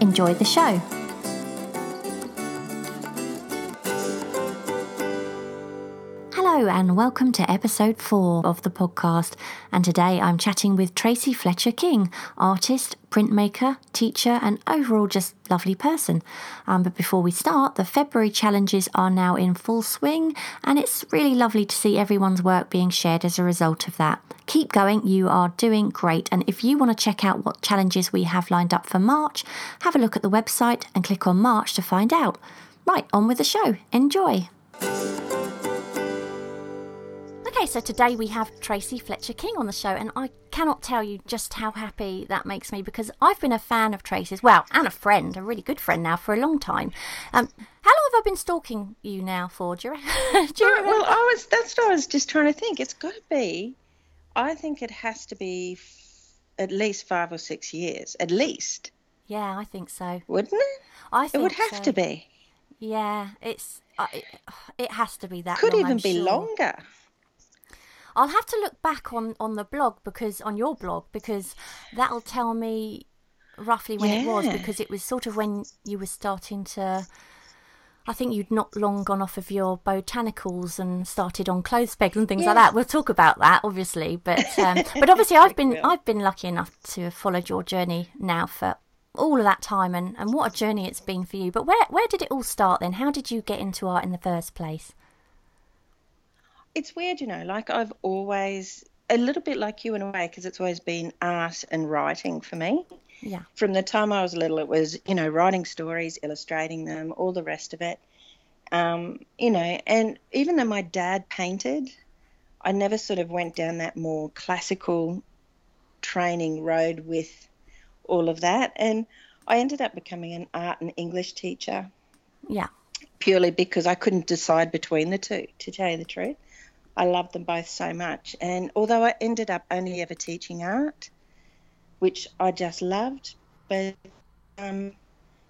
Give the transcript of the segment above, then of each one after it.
Enjoy the show. And welcome to episode four of the podcast. And today I'm chatting with Tracey Fletcher King, artist, printmaker, teacher, and overall just lovely person. Um, but before we start, the February challenges are now in full swing, and it's really lovely to see everyone's work being shared as a result of that. Keep going, you are doing great. And if you want to check out what challenges we have lined up for March, have a look at the website and click on March to find out. Right, on with the show. Enjoy. Okay, so today we have Tracey Fletcher King on the show, and I cannot tell you just how happy that makes me because I've been a fan of Tracey's, well, and a friend, a really good friend now for a long time. Um, how long have I been stalking you now for? Do you, do you well, I was that's what I was just trying to think. It's got to be. I think it has to be f- at least five or six years, at least. Yeah, I think so. Wouldn't it? I think it would have so. to be. Yeah, it's uh, it, it has to be that. Could long, even I'm be sure. longer. I'll have to look back on on the blog because on your blog because that'll tell me roughly when it was because it was sort of when you were starting to. I think you'd not long gone off of your botanicals and started on clothes pegs and things like that. We'll talk about that, obviously, but um, but obviously I've been. I've been lucky enough to have followed your journey now for all of that time, and, and what a journey it's been for you. But where where did it all start then? How did you get into art in the first place? It's weird, you know. Like I've always a little bit like you in a way because it's always been art and writing for me. Yeah, From the time I was little, it was you know writing stories, illustrating them, all the rest of it. Um, you know, and even though my dad painted, I never sort of went down that more classical training road with all of that. And I ended up becoming an art and English teacher yeah, purely because I couldn't decide between the two, to tell you the truth. I loved them both so much. And although I ended up only ever teaching art, which I just loved, but um,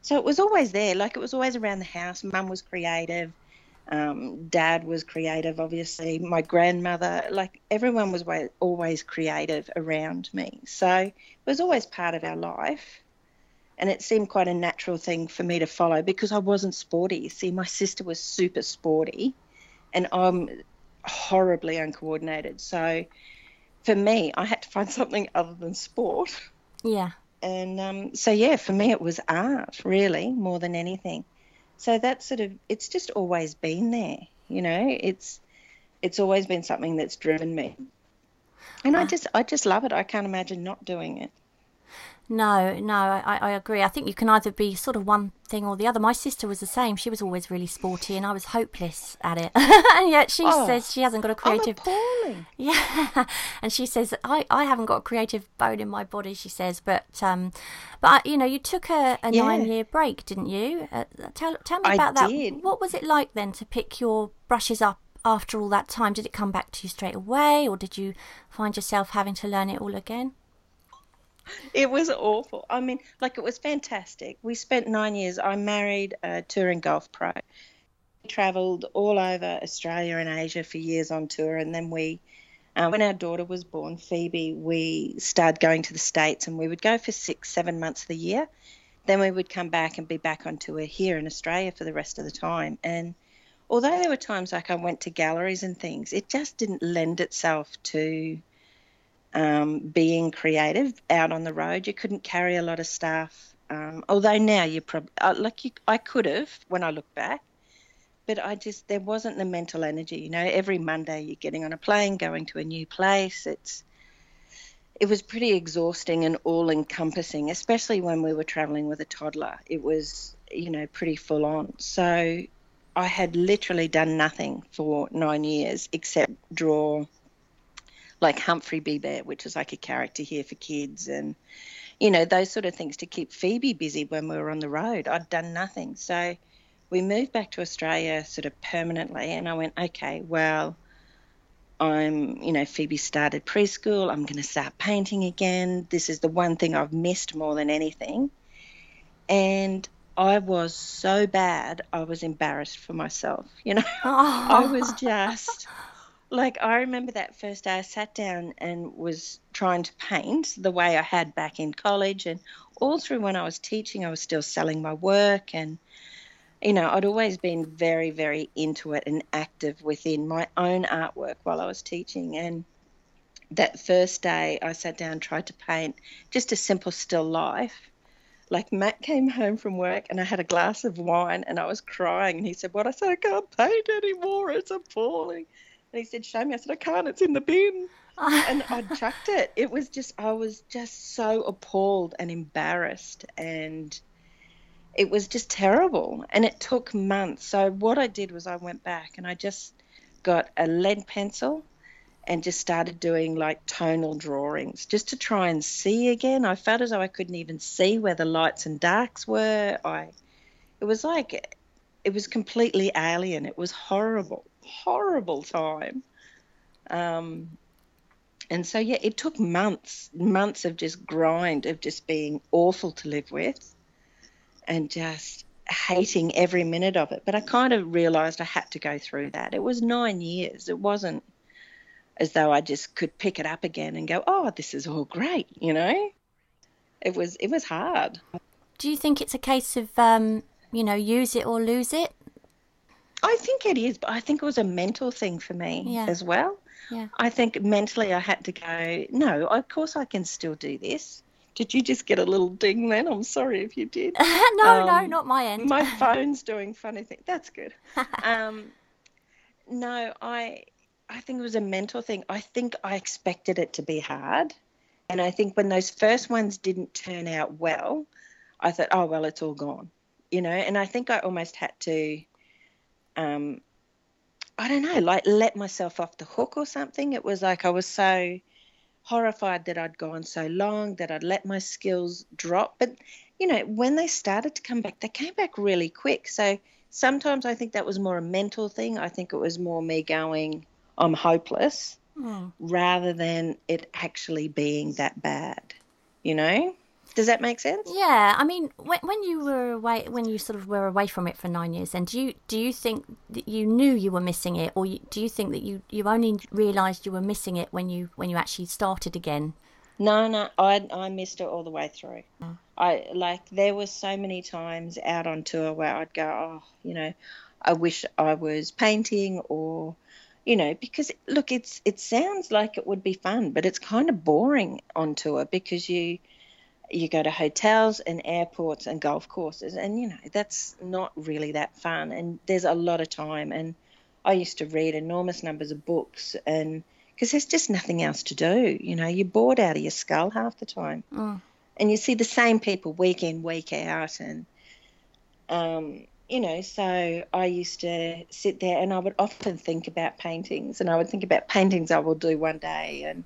so it was always there. Like it was always around the house. Mum was creative. Um, Dad was creative, obviously. My grandmother, like everyone was always creative around me. So it was always part of our life. And it seemed quite a natural thing for me to follow because I wasn't sporty. See, my sister was super sporty and I'm horribly uncoordinated. So for me, I had to find something other than sport. yeah. And um, so, yeah, for me, it was art really more than anything. So that sort of, it's just always been there, you know, it's, it's always been something that's driven me. And I just, I just love it. I can't imagine not doing it. No, no, I, I agree. I think you can either be sort of one thing or the other. My sister was the same. She was always really sporty, and I was hopeless at it. and yet she Oh, says she hasn't got a creative. appalling. Yeah, and she says I, I haven't got a creative bone in my body. She says, but um, but I, you know, you took a, a Yeah. nine year break, didn't you? Uh, tell tell me I about that. did. What was it like then to pick your brushes up after all that time? Did it come back to you straight away, or did you find yourself having to learn it all again? It was awful. I mean, like it was fantastic. We spent nine years. I married a touring golf pro. We travelled all over Australia and Asia for years on tour, and then we, uh, when our daughter was born, Phoebe, we started going to the states, and we would go for six, seven months of the year. Then we would come back and be back on tour here in Australia for the rest of the time. And although there were times like I went to galleries and things, it just didn't lend itself to um, being creative out on the road. You couldn't carry a lot of stuff. Um, although now you probably uh, like you, I could have when I look back, but I just there wasn't the mental energy. You know, every Monday you're getting on a plane, going to a new place. It's it was pretty exhausting and all encompassing, especially when we were traveling with a toddler. It was you know pretty full on. So I had literally done nothing for nine years except draw like Humphrey Bear, which is like a character here for kids, and you know, those sort of things to keep Phoebe busy when we were on the road. I'd done nothing. So we moved back to Australia sort of permanently. And I went, okay, well, I'm, you know, Phoebe started preschool. I'm going to start painting again. This is the one thing I've missed more than anything. And I was so bad, I was embarrassed for myself. You know, oh. I was just like, I remember that first day I sat down and was trying to paint the way I had back in college. And all through when I was teaching, I was still selling my work. And, you know, I'd always been very, very into it and active within my own artwork while I was teaching. And that first day I sat down tried to paint just a simple still life like Matt came home from work and I had a glass of wine and I was crying and he said, What? I said, I can't paint anymore. It's appalling. And he said, Show me. I said, I can't. It's in the bin. and I chucked it. It was just, I was just so appalled and embarrassed. And it was just terrible. And it took months. So what I did was I went back and I just got a lead pencil and just started doing like tonal drawings just to try and see again. I felt as though I couldn't even see where the lights and darks were. I it was like it was completely alien. It was horrible, horrible time. Um, and so yeah, it took months, months of just grind of just being awful to live with, and just hating every minute of it. But I kind of realised I had to go through that. It was nine years. It wasn't as though I just could pick it up again and go, oh, this is all great, you know. It was it was hard. Do you think it's a case of um, you know use it or lose it? I think it is, but I think it was a mental thing for me yeah. as well. Yeah. I think mentally I had to go, no, of course I can still do this. Did you just get a little ding then? I'm sorry if you did. no, um, no, not my end. my phone's doing funny things. That's good. um, no, I I think it was a mental thing. I think I expected it to be hard. And I think when those first ones didn't turn out well, I thought, oh, well, it's all gone, you know? And I think I almost had to, um, I don't know, like let myself off the hook or something. It was like I was so horrified that I'd gone so long, that I'd let my skills drop. But, you know, when they started to come back, they came back really quick. So sometimes I think that was more a mental thing. I think it was more me going, I'm hopeless mm. rather than it actually being that bad. You know? Does that make sense? Yeah, I mean, when, when you were away, when you sort of were away from it for nine years, and do you do you think that you knew you were missing it, or you, do you think that you, you only realised you were missing it when you when you actually started again? No, no, I I missed it all the way through. Mm. I like there were so many times out on tour where I'd go, oh, you know, I wish I was painting or you know, because look, it's it sounds like it would be fun, but it's kind of boring on tour because you you go to hotels and airports and golf courses, and you know that's not really that fun. And there's a lot of time, and I used to read enormous numbers of books, and because there's just nothing else to do. You know, you're bored out of your skull half the time, mm. and you see the same people week in week out, and um, you know, so I used to sit there and I would often think about paintings and I would think about paintings I will do one day and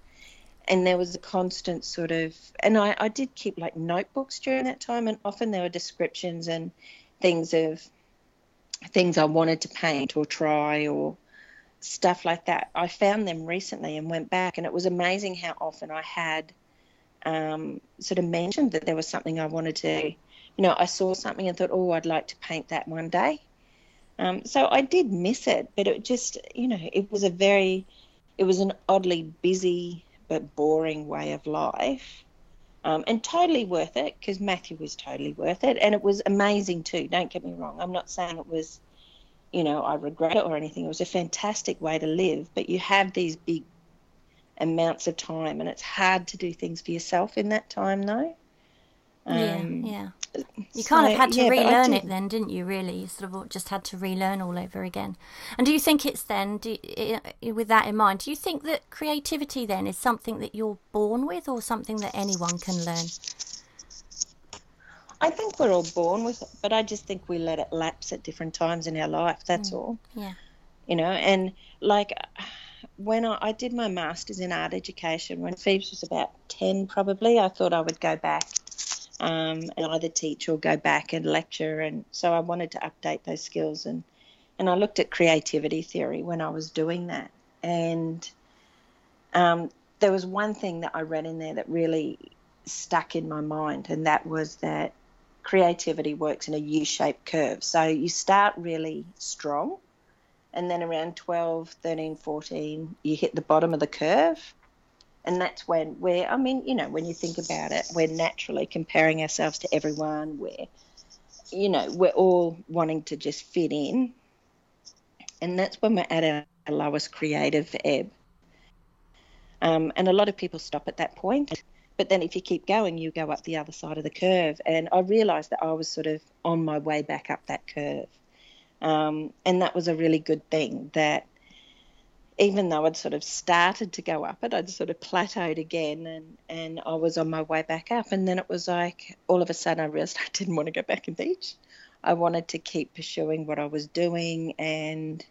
and there was a constant sort of and I, I did keep like notebooks during that time and often there were descriptions and things of things I wanted to paint or try or stuff like that. I found them recently and went back and it was amazing how often I had um, sort of mentioned that there was something I wanted to you know, I saw something and thought, oh, I'd like to paint that one day. Um, so I did miss it, but it just, you know, it was a very, it was an oddly busy but boring way of life. Um, and totally worth it because Matthew was totally worth it. And it was amazing too. Don't get me wrong. I'm not saying it was, you know, I regret it or anything. It was a fantastic way to live. But you have these big amounts of time and it's hard to do things for yourself in that time though. Um, yeah, yeah. You so, kind of had to yeah, relearn it then, didn't you? Really, you sort of just had to relearn all over again. And do you think it's then, you, with that in mind, do you think that creativity then is something that you're born with, or something that anyone can learn? I think we're all born with it, but I just think we let it lapse at different times in our life. That's mm, all. Yeah. You know, and like when I, I, did my masters in art education, when Phoebes was about ten, probably, I thought I would go back um, and either teach or go back and lecture. And so I wanted to update those skills. And, and I looked at creativity theory when I was doing that. And um, there was one thing that I read in there that really stuck in my mind, and that was that creativity works in a U shaped curve. So you start really strong, and then around 12, 13, 14, you hit the bottom of the curve. And that's when we're, I mean, you know, when you think about it, we're naturally comparing ourselves to everyone. We're, you know, we're all wanting to just fit in. And that's when we're at our, our lowest creative ebb. Um, and a lot of people stop at that point. But then if you keep going, you go up the other side of the curve. And I realized that I was sort of on my way back up that curve. Um, and that was a really good thing that even though I'd sort of started to go up it, I'd sort of plateaued again and, and I was on my way back up. And then it was like all of a sudden I realized I didn't want to go back and teach. I wanted to keep pursuing what I was doing. And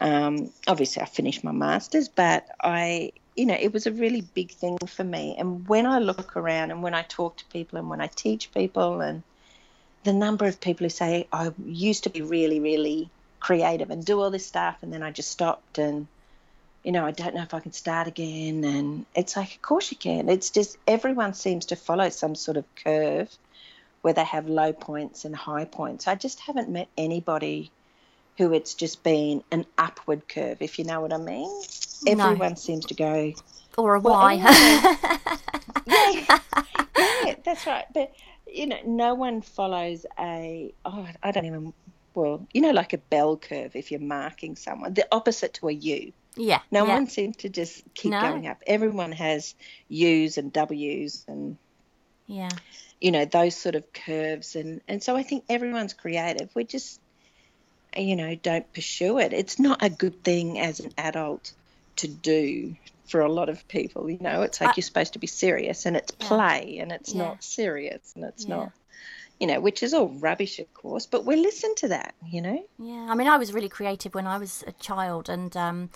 um, obviously, I finished my master's, but I, you know, it was a really big thing for me. And when I look around and when I talk to people and when I teach people and the number of people who say I used to be really, really creative and do all this stuff, and then I just stopped, and you know, I don't know if I can start again. And it's like, of course you can. It's just everyone seems to follow some sort of curve where they have low points and high points. I just haven't met anybody who it's just been an upward curve, if you know what I mean. No. Everyone seems to go. Or a Y. yeah, yeah, that's right. But you know, no one follows a, oh, I don't even, well, you know, like a bell curve if you're marking someone, the opposite to a U. Yeah. No yeah. one seems to just keep no. going up. Everyone has U's and W's and, yeah, you know, those sort of curves. And, and so I think everyone's creative. We just, you know, don't pursue it. It's not a good thing as an adult to do for a lot of people. You know, it's like I, you're supposed to be serious and it's yeah. play and it's yeah. not serious and it's not, you know, which is all rubbish, of course, but we listen to that, you know? Yeah. I mean, I was really creative when I was a child and, um,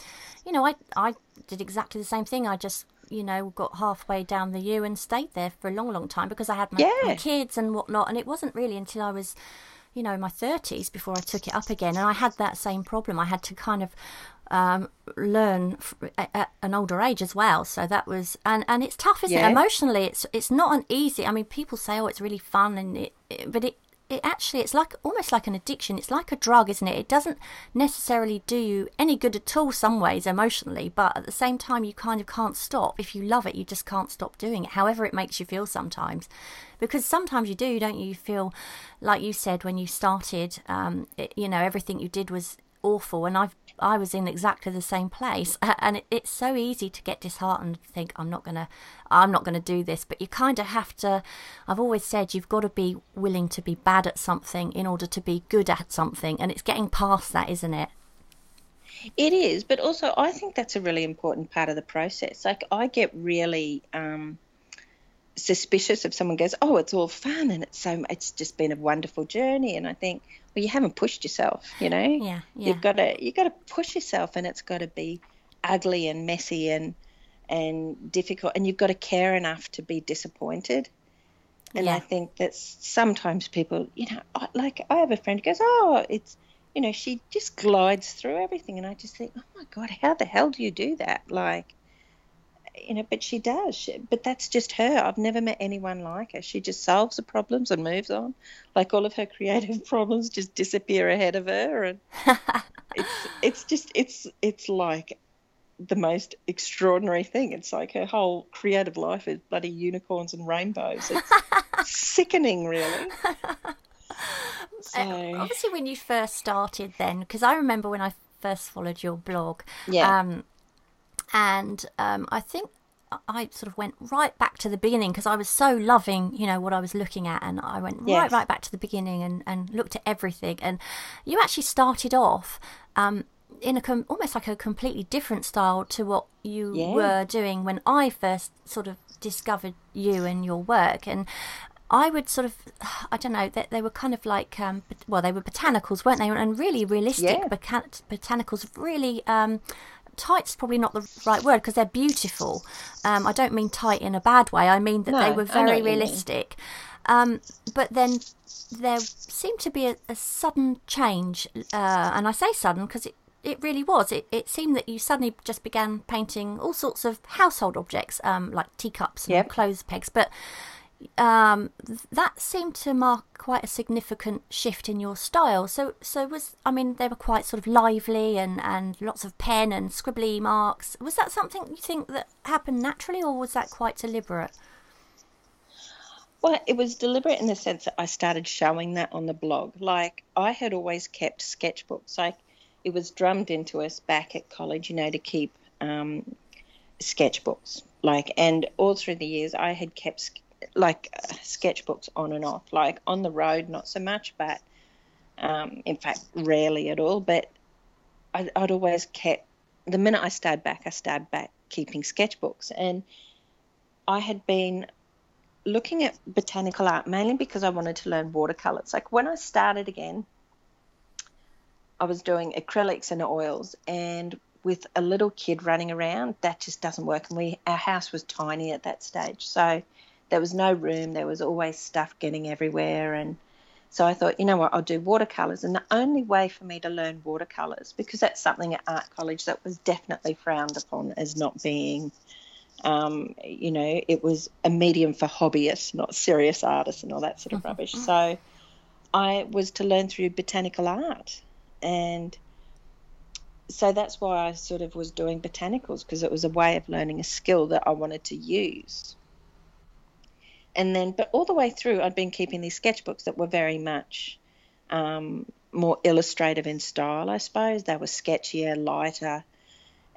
you know, I, I did exactly the same thing. I just, you know, got halfway down the U and stayed there for a long, long time because I had my, my kids and whatnot. And it wasn't really until I was, you know, in my 30s before I took it up again. And I had that same problem. I had to kind of um, learn at, at, an older age as well. So that was, and, and it's tough, isn't yeah. it? Emotionally, it's it's not an easy. I mean, people say, oh, it's really fun, and it, it, but it it actually it's like almost like an addiction it's like a drug isn't it it doesn't necessarily do you any good at all some ways emotionally but at the same time you kind of can't stop if you love it you just can't stop doing it however it makes you feel sometimes because sometimes you do don't you you feel like you said when you started um, it, you know everything you did was awful and I've I was in exactly the same place and it, it's so easy to get disheartened and think I'm not to I'm not to do this but you kind of have to I've always said you've got to be willing to be bad at something in order to be good at something and it's getting past that isn't it? It is but also I think that's a really important part of the process. Like I get really um suspicious if someone goes, "Oh, it's all fun and it's so it's just been a wonderful journey," and I think, well, you haven't pushed yourself, you know. Yeah, yeah. You've got to you've got to push yourself, and it's got to be ugly and messy and and difficult, and you've got to care enough to be disappointed. And yeah. I think that sometimes people, you know, like I have a friend who goes, "Oh, it's." You know, she just glides through everything, and I just think, oh my god, how the hell do you do that? Like, you know, but she does. She, but that's just her. I've never met anyone like her. She just solves the problems and moves on. Like all of her creative problems just disappear ahead of her, and it's it's just it's it's like the most extraordinary thing. It's like her whole creative life is bloody unicorns and rainbows. It's sickening, really. So. Uh, obviously, when you first started, then, because I remember when I first followed your blog, yeah. Um, and um, I think I sort of went right back to the beginning because I was so loving, you know, what I was looking at, and I went yes. right, right back to the beginning and, and looked at everything. And you actually started off um, in a com- almost like a completely different style to what you yeah. were doing when I first sort of discovered you and your work. And I would sort of, I don't know, they, they were kind of like, um, well, they were botanicals, weren't they? And really realistic yeah. botanicals, really um, tight's probably not the right word because they're beautiful. Um, I don't mean tight in a bad way. I mean that no, they were very realistic. Um, but then there seemed to be a, a sudden change, uh, and I say sudden because it, it really was. It, it seemed that you suddenly just began painting all sorts of household objects, um, like teacups and Yep. clothes pegs. But um, that seemed to mark quite a significant shift in your style. So, so was I mean they were quite sort of lively and and lots of pen and scribbly marks. Was that something you think that happened naturally, or was that quite deliberate? Well, it was deliberate in the sense that I started showing that on the blog. Like I had always kept sketchbooks. Like it was drummed into us back at college, you know, to keep um, sketchbooks. Like, and all through the years, I had kept like uh, sketchbooks on and off. Like on the road, not so much, but um, in fact, rarely at all. But I'd, I'd always kept. The minute I started back, I started back keeping sketchbooks, and I had been looking at botanical art mainly because I wanted to learn watercolors. Like when I started again, I was doing acrylics and oils, and with a little kid running around, that just doesn't work. And we our house was tiny at that stage, so there was no room. There was always stuff getting everywhere, and so I thought, you know what, I'll do watercolors. And the only way for me to learn watercolors, because that's something at art college that was definitely frowned upon as not being um, you know, it was a medium for hobbyists, not serious artists and all that sort of rubbish. So I was to learn through botanical art. And so that's why I sort of was doing botanicals because it was a way of learning a skill that I wanted to use. And then, but all the way through, I'd been keeping these sketchbooks that were very much um, more illustrative in style, I suppose. They were sketchier, lighter,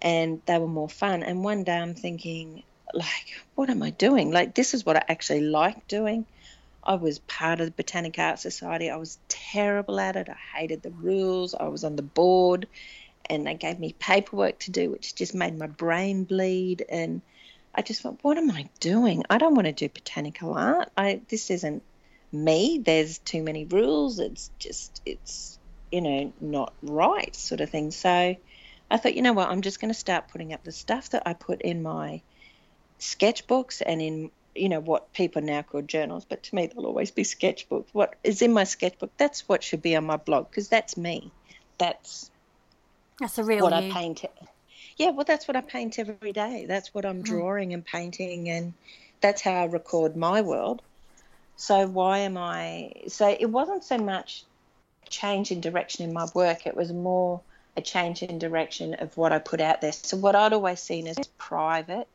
and they were more fun. And one day I'm thinking, like, what am I doing? Like, this is what I actually like doing. I was part of the Botanic Art Society. I was terrible at it. I hated the rules. I was on the board, and they gave me paperwork to do, which just made my brain bleed. And I just thought, what am I doing? I don't want to do botanical art. I this isn't me. There's too many rules. It's just it's you know not right sort of thing. So I thought, you know what, I'm just going to start putting up the stuff that I put in my sketchbooks and in, you know, what people now call journals, but to me, they'll always be sketchbooks. What is in my sketchbook, that's what should be on my blog because that's me. That's That's a real what you. I paint. Yeah, well, that's what I paint every day. That's what I'm drawing and painting, and that's how I record my world. So why am I? So it wasn't so much change in direction in my work. It was more a change in direction of what I put out there. So what I'd always seen as private,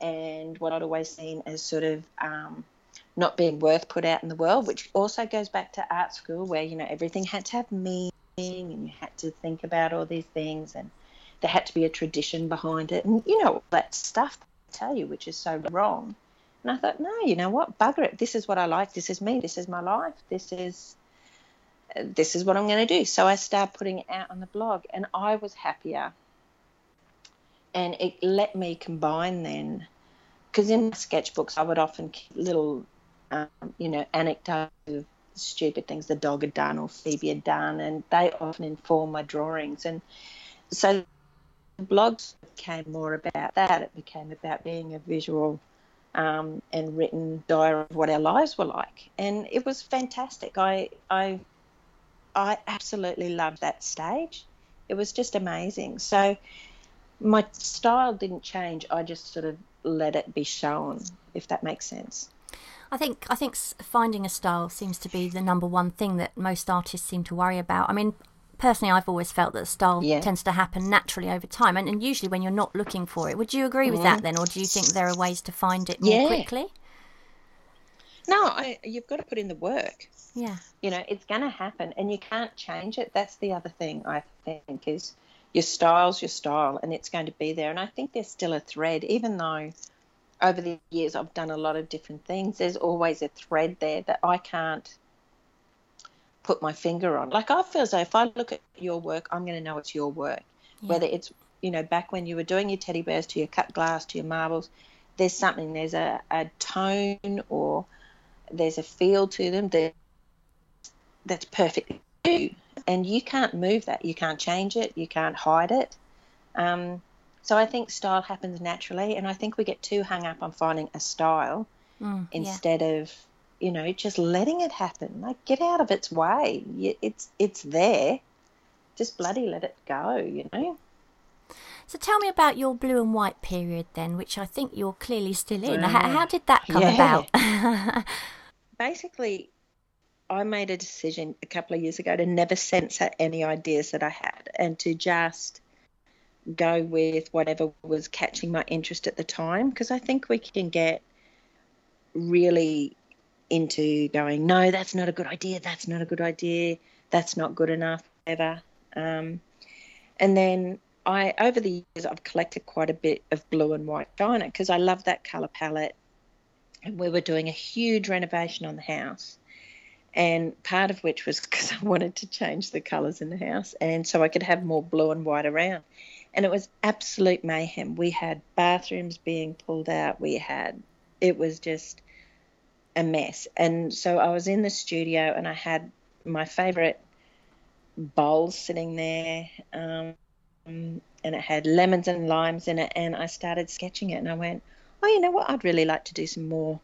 and what I'd always seen as sort of um, not being worth put out in the world, which also goes back to art school where you know everything had to have meaning and you had to think about all these things and there had to be a tradition behind it and you know that stuff I tell you which is so wrong. And i thought no you know what? Bugger it. This is what i like. This is me. This is my life. This is uh, this is what i'm going to do. So i started putting it out on the blog and i was happier. And it let me combine then because in my sketchbooks i would often keep little um, you know anecdotes of stupid things the dog had done or Phoebe had done, and they often inform my drawings. And so blogs became more about that. It became about being a visual um, and written diary of what our lives were like, and it was fantastic. I I I absolutely loved that stage. It was just amazing. So my style didn't change. I just sort of let it be shown, if that makes sense. I think I think finding a style seems to be the number one thing that most artists seem to worry about. I mean, personally, I've always felt that style Yeah. tends to happen naturally over time, and, and usually when you're not looking for it. Would you agree with that then, or do you think there are ways to find it more Yeah. quickly? No, I, you've got to put in the work. Yeah. you know it's going to happen and you can't change it that's the other thing i think is your style's your style and it's going to be there and i think there's still a thread even though over the years i've done a lot of different things there's always a thread there that i can't put my finger on. Like i feel as though if i look at your work i'm going to know it's your work. Whether it's you know back when you were doing your teddy bears to your cut glass to your marbles there's something there's a, a tone or there's a feel to them that that's perfect you. And you can't move that. You can't change it. You can't hide it. Um, so i think style happens naturally and i think we get too hung up on finding a style Mm, yeah. instead of you know, just letting it happen. Like, get out of its way. It's it's there. Just bloody let it go. You know. So tell me about your blue and white period then, which I think you're clearly still in. How, mm. how did that come yeah. about? Basically, I made a decision a couple of years ago to never censor any ideas that I had and to just go with whatever was catching my interest at the time because I think we can get really into going, no, that's not a good idea, that's not a good idea, that's not good enough, ever. Um, and then I, over the years, I've collected quite a bit of blue and white china because I love that color palette. And we were doing a huge renovation on the house and part of which was because I wanted to change the colours in the house, and so I could have more blue and white around. And it was absolute mayhem. We had bathrooms being pulled out. We had it was just a mess. And so I was in the studio, and I had my favourite bowls sitting there, um, and it had lemons and limes in it. And I started sketching it, and I went, "Oh, you know what? I'd really like to do some more."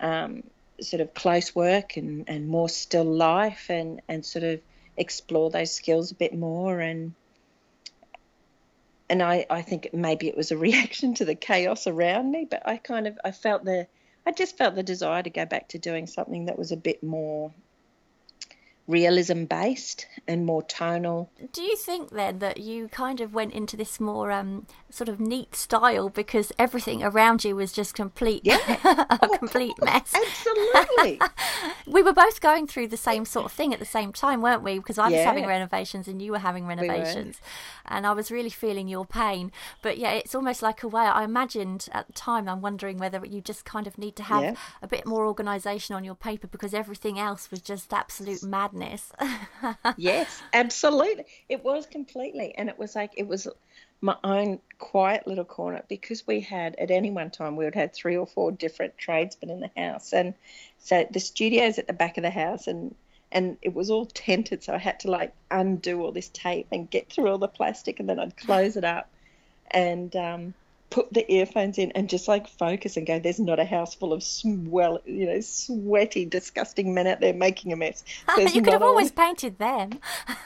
Um, sort of close work and, and more still life and, and sort of explore those skills a bit more and and I, I think maybe it was a reaction to the chaos around me, but I kind of I felt the I just felt the desire to go back to doing something that was a bit more realism based and more tonal. Do you think then that you kind of went into this more um, sort of neat style because everything around you was just complete yeah. a oh, complete mess? Absolutely. we were both going through the same sort of thing at the same time, weren't we? Because I was yeah. having renovations and you were having renovations. We and I was really feeling your pain. But yeah, it's almost like a way I imagined at the time. I'm wondering whether you just kind of need to have yeah. a bit more organisation on your paper because everything else was just absolute madness madness. yes, absolutely. It was completely. And it was like, it was my own quiet little corner because we had, at any one time, we would have three or four different tradesmen in the house. And so the studio's at the back of the house and and it was all tented so i had to like undo all this tape and get through all the plastic and then i'd close it up and um, put the earphones in and just like focus and go, there's not a house full of swell, you know, sweaty, disgusting men out there making a mess. There's you could have always painted them.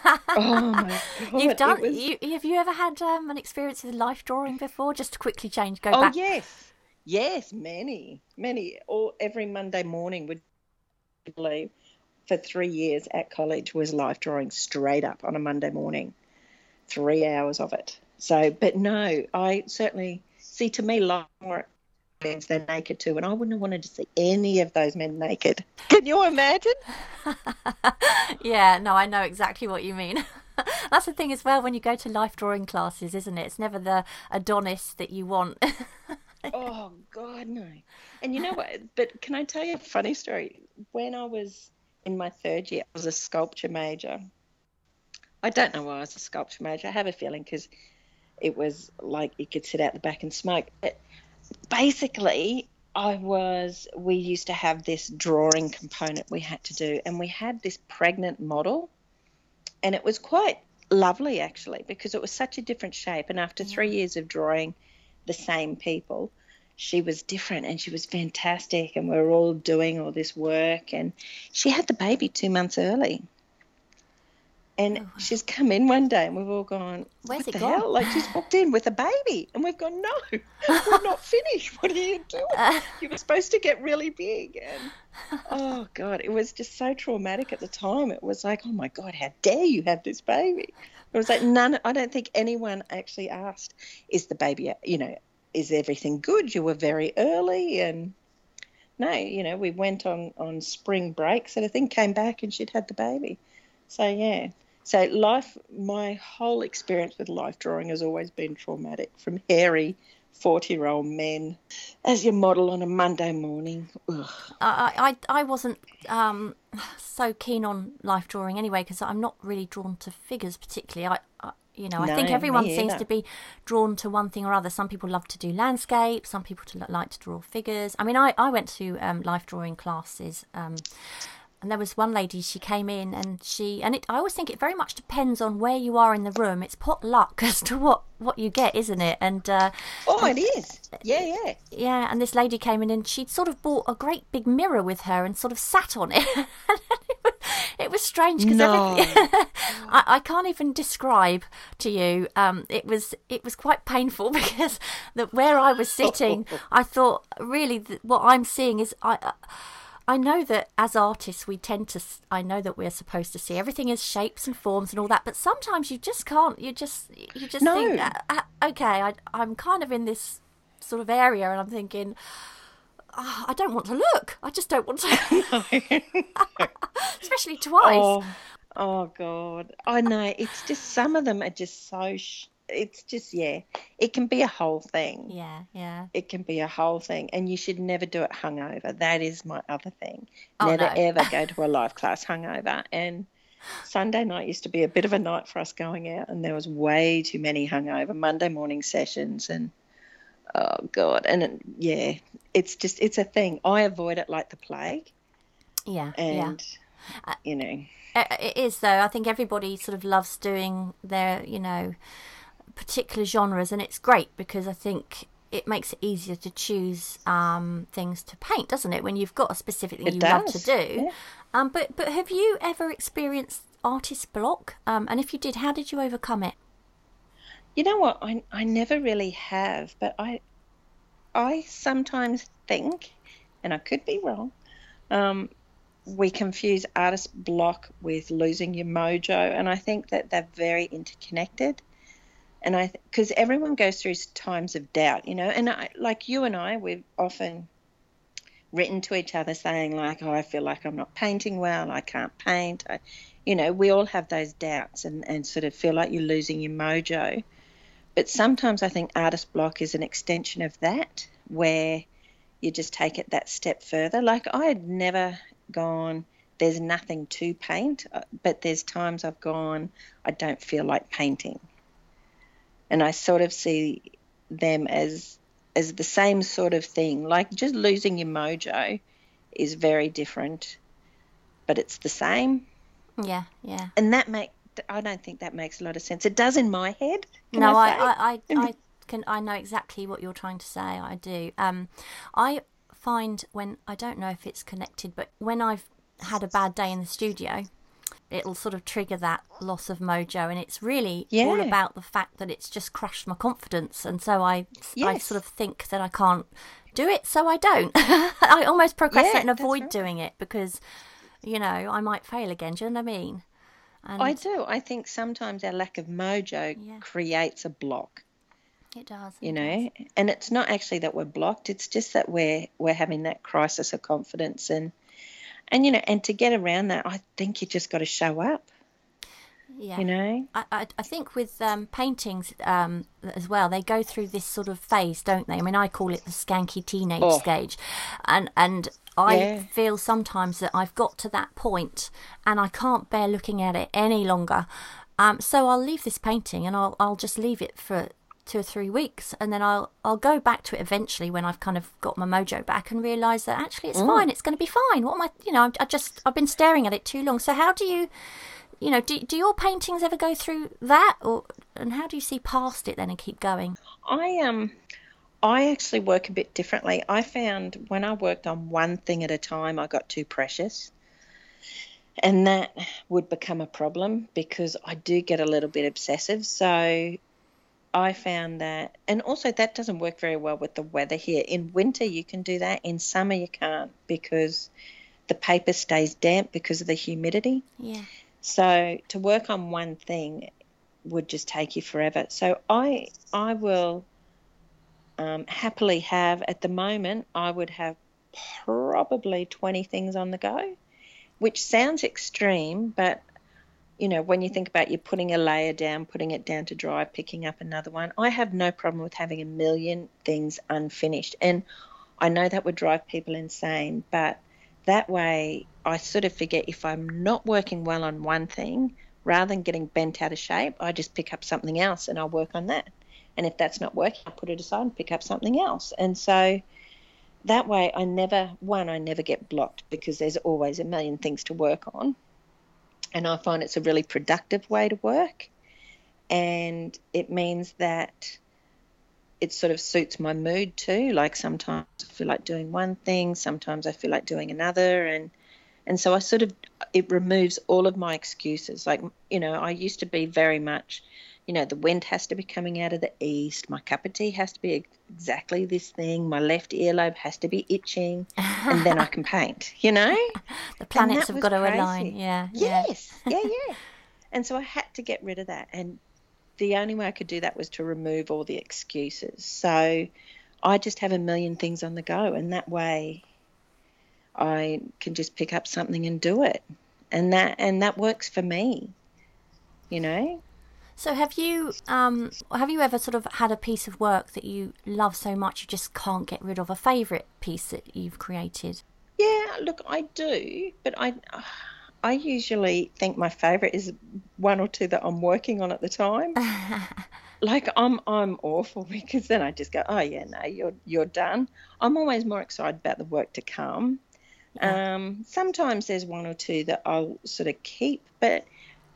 oh my god! You've done. Was... You, have you ever had um, an experience with life drawing before? Just to quickly change, go oh, back. Oh yes, yes, many, many. All every Monday morning would believe for three years at college was life drawing straight up on a Monday morning, three hours of it. So, but no, I certainly see, to me, lot more means they're naked too, and I wouldn't have wanted to see any of those men naked. Can you imagine? yeah, no, I know exactly what you mean. That's the thing as well when you go to life drawing classes, isn't it? It's never the Adonis that you want. oh God, no. And you know what? But can I tell you a funny story? When I was in my third year, I was a sculpture major. I don't know why I was a sculpture major. I have a feeling because it was like you could sit out the back and smoke. But basically, I was, we used to have this drawing component we had to do, and we had this pregnant model, and it was quite lovely actually because it was such a different shape. And after three years of drawing the same people, she was different and she was fantastic, and we were all doing all this work, and she had the baby two months early. And oh. she's come in one day and we've all gone, Where's what the gone? hell? Like she's walked in with a baby and we've gone, no, we're not finished. What are you doing? Uh, you were supposed to get really big. And oh God, it was just so traumatic at the time. It was like, oh my God, how dare you have this baby? It was like none, I don't think anyone actually asked, is the baby, you know, is everything good? You were very early and no, you know, we went on, on spring break sort of thing, came back and she'd had the baby. So yeah, so life, my whole experience with life drawing has always been traumatic. From hairy forty-year-old men as your model on a Monday morning. Ugh. I, I I wasn't um, so keen on life drawing anyway because I'm not really drawn to figures particularly. I, I you know, I think everyone seems to be drawn to one thing or other. Some people love to do landscape, some people to like to draw figures. I mean, I, I went to um, life drawing classes um, and there was one lady she came in and she and it I always think it very much depends on where you are in the room. It's pot luck as to what what you get, isn't it? And uh, oh, it is. Yeah, yeah, yeah. And this lady came in and she'd sort of brought a great big mirror with her and sort of sat on it. it was strange because No. I, I can't even describe to you. Um, it was it was quite painful because the, where I was sitting, I thought really th- what I'm seeing is I. Uh, I know that as artists, we tend to. I know that we're supposed to see everything as shapes and forms and all that, but sometimes you just can't. You just, you just No. think, uh, uh, okay, I, I'm kind of in this sort of area, and I'm thinking, "Ah, I don't want to look. I just don't want to, especially twice. Oh, oh God. I know. It's just some of them are just so. Sh- it's just yeah. It can be a whole thing. Yeah, yeah. It can be a whole thing, and you should never do it hungover. That is my other thing. Oh, never no. ever go to a live class hungover. And Sunday night used to be a bit of a night for us going out, and there was way too many hungover Monday morning sessions, and oh God, and it, yeah, it's just it's a thing. I avoid it like the plague, Yeah, yeah. and you know. Uh, It is though. I think everybody sort of loves doing their, you know, particular genres, and it's great because I think it makes it easier to choose um, things to paint, doesn't it? When you've got a specific thing It you love to do. yeah. Um, but but have you ever experienced artist block? Um, and if you did, how did you overcome it? You know what? I I never really have, but I I sometimes think, and I could be wrong, um, we confuse artist block with losing your mojo, and I think that they're very interconnected. And I, because everyone goes through times of doubt, you know, and I, like you and I, we've often written to each other saying like, "Oh, I feel like I'm not painting well. I can't paint." I, you know, we all have those doubts and and sort of feel like you're losing your mojo. But sometimes I think artist block is an extension of that, where you just take it that step further. Like I had never gone, there's nothing to paint, uh, but there's times I've gone, I don't feel like painting. And I sort of see them as as the same sort of thing. Like just losing your mojo is very different, but it's the same. Yeah, yeah. And that make I don't think that makes a lot of sense. It does in my head. no, I, say? I, I, I can. I know exactly what you're trying to say. I do. Um, I find when I don't know if it's connected, but when I've had a bad day in the studio, it'll sort of trigger that loss of mojo, and it's really all about the fact that it's just crushed my confidence, and so I, I sort of think that I can't do it, so I don't. I almost procrastinate Yeah, and avoid right. doing it because, you know, I might fail again. Do you know what I mean? And I do. I think sometimes our lack of mojo Yeah. creates a block, it does. you it know. And it's not actually that we're blocked, it's just that we're we're having that crisis of confidence and and you know, and to get around that, I think you just got to show up. Yeah. you know. I, I, I think with um, paintings um, as well, they go through this sort of phase, don't they? I mean, I call it the skanky teenage Oh. stage, and and I Yeah. feel sometimes that I've got to that point and I can't bear looking at it any longer. Um, so I'll leave this painting and I'll I'll just leave it for two or three weeks, and then I'll I'll go back to it eventually when I've kind of got my mojo back and realise that actually it's fine, it's going to be fine. What am I? You know, I, I just I've been staring at it too long. So how do you? you know, do, do your paintings ever go through that, or and how do you see past it then and keep going? I um I actually work a bit differently. I found when I worked on one thing at a time, I got too precious. And that would become a problem because I do get a little bit obsessive. So I found that, and also that doesn't work very well with the weather here. In winter, you can do that. In summer, you can't because the paper stays damp because of the humidity. Yeah, So to work on one thing would just take you forever. So I I will um, happily have at the moment I would have probably 20 things on the go, which sounds extreme, but you know when you think about you putting a layer down, putting it down to dry, picking up another one, I have no problem with having a million things unfinished, and I know that would drive people insane, but that way I sort of forget if I'm not working well on one thing, rather than getting bent out of shape, I just pick up something else and I'll work on that. And if that's not working, I'll put it aside and pick up something else. And so that way I never one I never get blocked because there's always a million things to work on and I find it's a really productive way to work. And it means that it sort of suits my mood too. Like sometimes I feel like doing one thing sometimes I feel like doing another. And and so I sort of it removes all of my excuses. Like you know I used to be very much you know, the wind has to be coming out of the east. My cup of tea has to be exactly this thing. My left earlobe has to be itching, and then I can paint. You know, the planets have got to crazy. align. Yeah. Yes. Yeah. Yeah. and so I had to get rid of that, and the only way I could do that was to remove all the excuses. So I just have a million things on the go, and that way I can just pick up something and do it, and that and that works for me. You know. So have you um, have you ever sort of had a piece of work that you love so much you just can't get rid of? A favourite piece that you've created? Yeah, look, I do, but I I usually think my favourite is one or two that I'm working on at the time. like I'm I'm awful because then I just go, oh yeah, no, you're you're done. I'm always more excited about the work to come. Yeah. Um, sometimes there's one or two that I'll sort of keep, but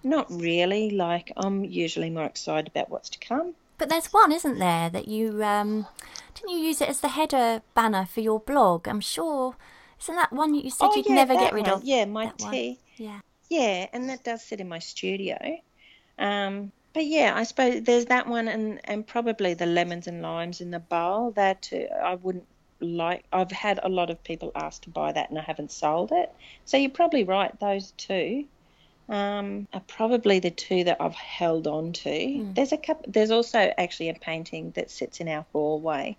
not really. Like I'm usually more excited about what's to come. But there's one, isn't there, that you um, didn't you use it as the header banner for your blog? I'm sure. Isn't that one you said oh, you'd yeah, never get rid one. of? Yeah, my tea. Yeah. Yeah, and that does sit in my studio. Um, but yeah, I suppose there's that one, and and probably the lemons and limes in the bowl. That uh, I wouldn't like. I've had a lot of people ask to buy that, and I haven't sold it. So you're probably right. Those two um, are probably the two that I've held on to. Mm. There's a couple. There's also actually a painting that sits in our hallway,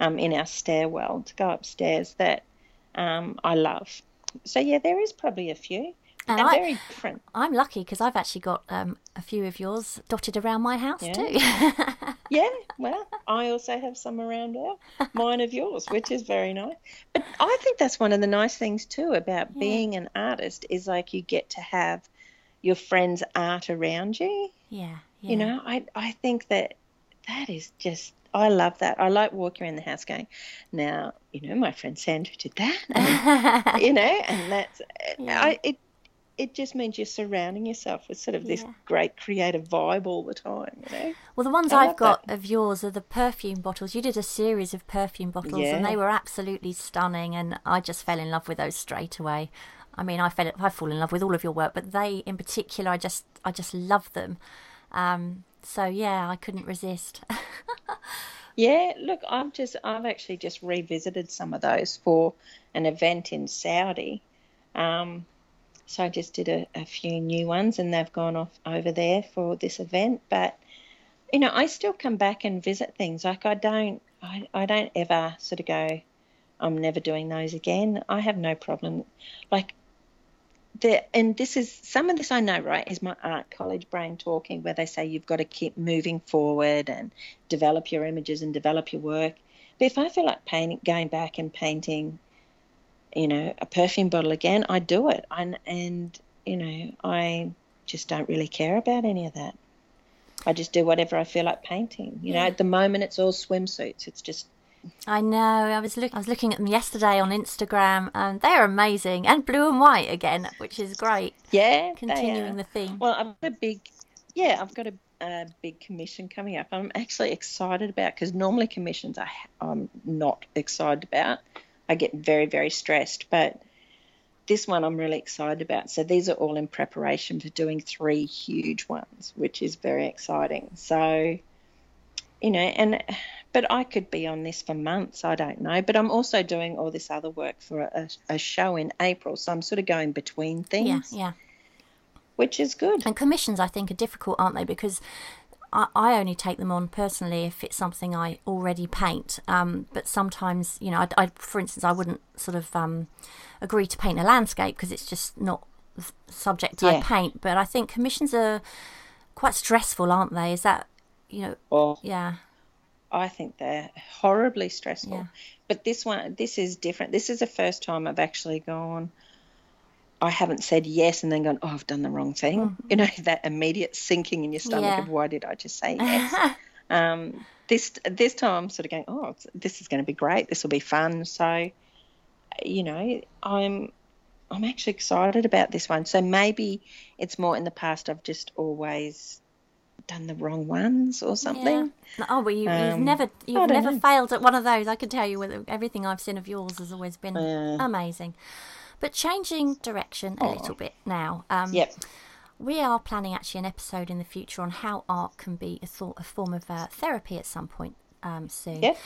um, in our stairwell to go upstairs that um, I love. So yeah, there is probably a few. And, and I, very different. I'm lucky because I've actually got um, a few of yours dotted around my house yeah. too. yeah, well, I also have some around there, mine of yours, which is very nice. But I think that's one of the nice things too about yeah. being an artist is like you get to have your friends' art around you. Yeah, yeah. You know, I I think that that is just I love that. I like walking around the house going, now, you know, my friend Sandra did that, and, you know, and that's yeah. I it it just means you're surrounding yourself with sort of this yeah. great creative vibe all the time, you know. Well, the ones I have got that. of yours are the perfume bottles. You did a series of perfume bottles, yeah. and they were absolutely stunning, and I just fell in love with those straight away. I mean, I fell, I fall in love with all of your work, but they in particular, I just, I just love them. Um, so yeah, I couldn't resist. yeah, look, I've just, I've actually just revisited some of those for an event in Saudi. Um, so I just did a, a few new ones, and they've gone off over there for this event. But you know, I still come back and visit things. Like I don't, I, I don't ever sort of go, I'm never doing those again. I have no problem. Like the, and this is some of this I know, right, is my art college brain talking, where they say you've got to keep moving forward and develop your images and develop your work. But if I feel like painting, going back and painting, you know, a perfume bottle again, I do it. And, and you know, I just don't really care about any of that. I just do whatever I feel like painting. You yeah. know, at the moment it's all swimsuits. It's just I know. I was look. I was looking at them yesterday on Instagram, and they're amazing and blue and white again, which is great. Yeah, continuing the theme. Well, I've got a big, yeah, I've got a, a big commission coming up. I'm actually excited about because normally commissions I, I'm not excited about. I get very very stressed, but this one I'm really excited about. So these are all in preparation for doing three huge ones, which is very exciting. So, you know, and but I could be on this for months. I don't know. But I'm also doing all this other work for a, a show in April. So I'm sort of going between things. Yeah, yeah. Which is good. And commissions, I think, are difficult, aren't they? Because I, I only take them on personally if it's something I already paint. Um, but sometimes, you know, I, I, for instance, I wouldn't sort of um, agree to paint a landscape because it's just not the subject yeah. I paint. But I think commissions are quite stressful, aren't they? Is that, you know, well, yeah. I think they're horribly stressful. Yeah. But this one, this is different. This is the first time I've actually gone. I haven't said yes and then gone, oh, I've done the wrong thing. Mm-hmm. You know, that immediate sinking in your stomach yeah. of why did I just say yes? um, this this time I'm sort of going, oh, this is going to be great. This will be fun. So, you know, I'm I'm actually excited about this one. So maybe it's more in the past. I've just always done the wrong ones or something. Yeah. Oh, well, you, have um, never you've never know. failed at one of those. I can tell you with everything I've seen of yours has always been uh, amazing. But changing direction a oh. little bit now. Um, yep. We are planning actually an episode in the future on how art can be a, thought, a form of uh, therapy at some point um, soon. Yep.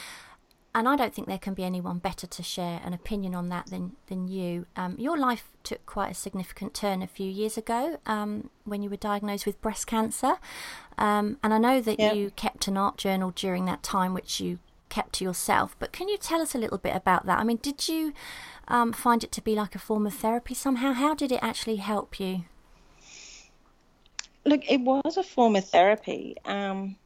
And I don't think there can be anyone better to share an opinion on that than, than you. Um, your life took quite a significant turn a few years ago um, when you were diagnosed with breast cancer. Um, and I know that yep. you kept an art journal during that time, which you kept to yourself. But can you tell us a little bit about that? I mean, did you um, find it to be like a form of therapy somehow? How did it actually help you? Look, it was a form of therapy. Um,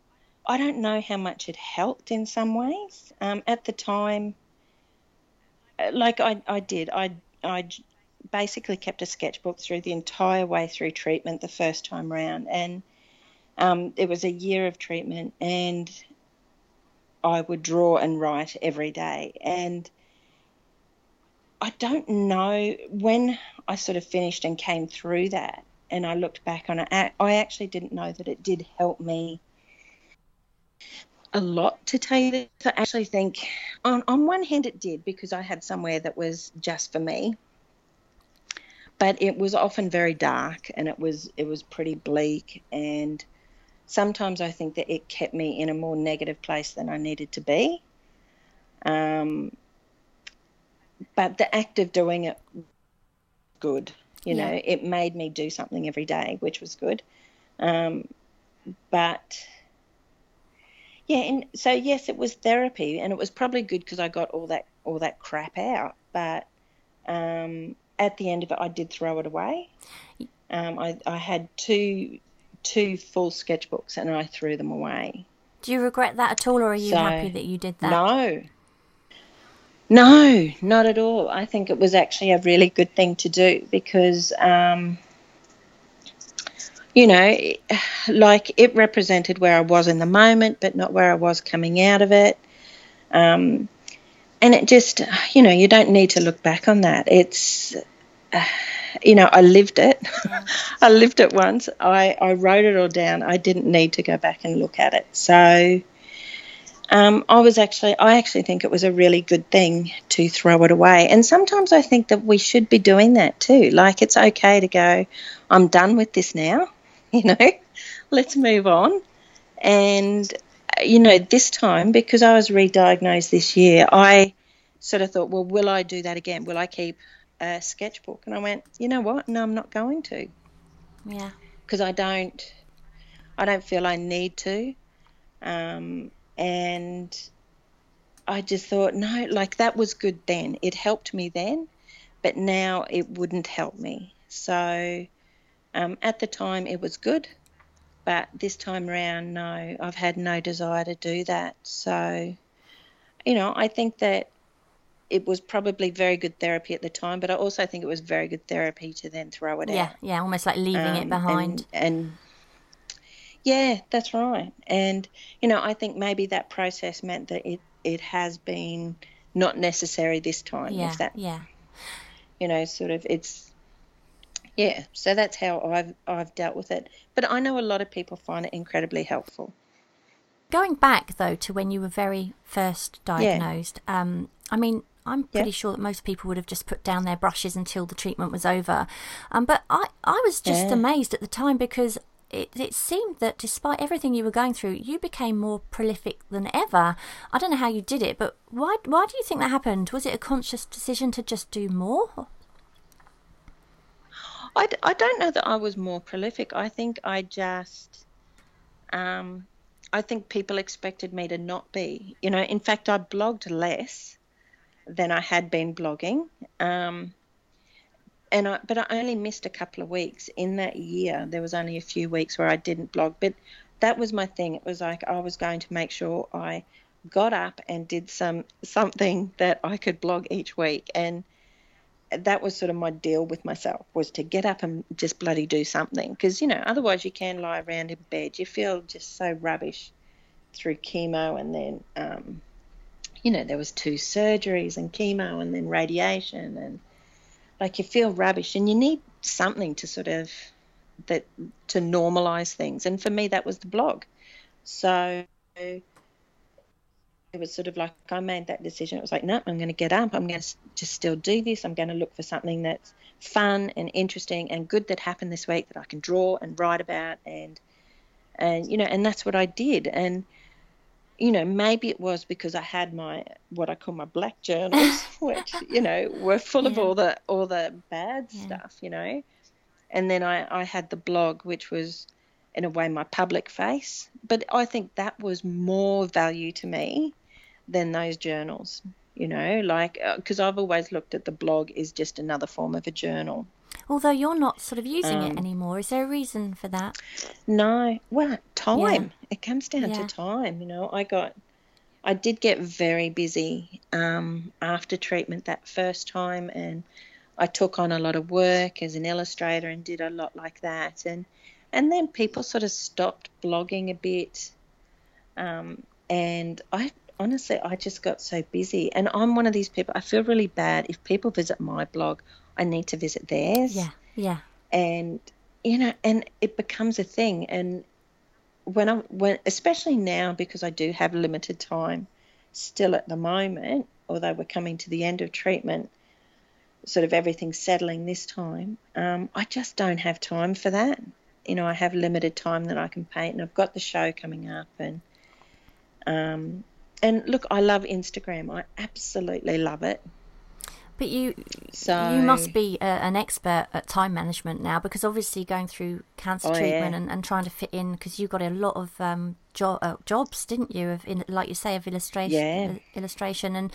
I don't know how much it helped in some ways. Um, at the time, uh, like I, I did, I, I basically kept a sketchbook through the entire way through treatment the first time round, and um, it was a year of treatment, and I would draw and write every day, and I don't know when I sort of finished and came through that, and I looked back on it. I actually didn't know that it did help me a lot to tell you. I actually think, on, on one hand, it did because I had somewhere that was just for me, but it was often very dark and it was it was pretty bleak and sometimes I think that it kept me in a more negative place than I needed to be. Um, but the act of doing it good you yeah. know it made me do something every day which was good um, but yeah and so yes it was therapy and it was probably good because i got all that all that crap out but um, at the end of it i did throw it away. Um, I, I had two two full sketchbooks and i threw them away. Do you regret that at all or are you so, happy that you did that? no. No, not at all. I think it was actually a really good thing to do because, um, you know, like it represented where I was in the moment, but not where I was coming out of it. Um, and it just, you know, you don't need to look back on that. It's, uh, you know, I lived it. I lived it once. I, I wrote it all down. I didn't need to go back and look at it. So, um, I was actually, I actually think it was a really good thing to throw it away. And sometimes I think that we should be doing that too. Like it's okay to go, I'm done with this now, you know, let's move on. And, you know, this time, because I was re diagnosed this year, I sort of thought, well, will I do that again? Will I keep a sketchbook? And I went, you know what? No, I'm not going to. Yeah. Because I don't, I don't feel I need to. Um, and I just thought, no, like that was good then. It helped me then, but now it wouldn't help me. So um, at the time, it was good, but this time around, no, I've had no desire to do that. So, you know, I think that it was probably very good therapy at the time, but I also think it was very good therapy to then throw it yeah, out. Yeah, yeah, almost like leaving um, it behind. And, and yeah, that's right. And, you know, I think maybe that process meant that it, it has been not necessary this time. Yeah, if that, yeah. You know, sort of it's, yeah, so that's how I've, I've dealt with it. But I know a lot of people find it incredibly helpful. Going back, though, to when you were very first diagnosed, yeah. um, I mean, I'm pretty yeah. sure that most people would have just put down their brushes until the treatment was over. Um, but I, I was just yeah. amazed at the time because it, it seemed that despite everything you were going through, you became more prolific than ever. I don't know how you did it, but why, why do you think that happened? Was it a conscious decision to just do more? I, I don't know that I was more prolific. I think I just, um, I think people expected me to not be. You know, in fact, I blogged less than I had been blogging. Um, and I, but I only missed a couple of weeks in that year. There was only a few weeks where I didn't blog, but that was my thing. It was like I was going to make sure I got up and did some something that I could blog each week, and that was sort of my deal with myself was to get up and just bloody do something. Because you know otherwise you can lie around in bed. You feel just so rubbish through chemo and then um, you know there was two surgeries and chemo and then radiation and like you feel rubbish and you need something to sort of that to normalize things. And for me that was the blog. So it was sort of like I made that decision. It was like, no, I'm going to get up. I'm going to just still do this. I'm going to look for something that's fun and interesting and good that happened this week that I can draw and write about and and you know and that's what I did and you know maybe it was because I had my what I call my black journals which you know were full yeah. of all the all the bad yeah. stuff you know and then I I had the blog which was in a way my public face but I think that was more value to me than those journals you know like because uh, i've always looked at the blog as just another form of a journal. Although you're not sort of using um, it anymore is there a reason for that? No. Well time. Yeah. it comes down yeah. to time you know. I got i did get very busy um, after treatment that first time and i took on a lot of work as an illustrator and did a lot like that. And and then people sort of stopped blogging a bit. Um, and I honestly, I just got so busy. And I'm one of these people, I feel really bad. If people visit my blog, I need to visit theirs. Yeah, yeah. And, you know, and it becomes a thing. And when I, when, especially now, because I do have limited time still at the moment, although we're coming to the end of treatment, sort of everything settling this time, um, I just don't have time for that. You know, I have limited time that I can paint, and I've got the show coming up, and um, and look, I love Instagram. I absolutely love it. But you, so, you must be a, an expert at time management now, because obviously going through cancer oh, treatment yeah. and, and trying to fit in, because you got a lot of um, jo- uh, jobs, didn't you? Of in, like you say, of illustration, yeah. illustration, and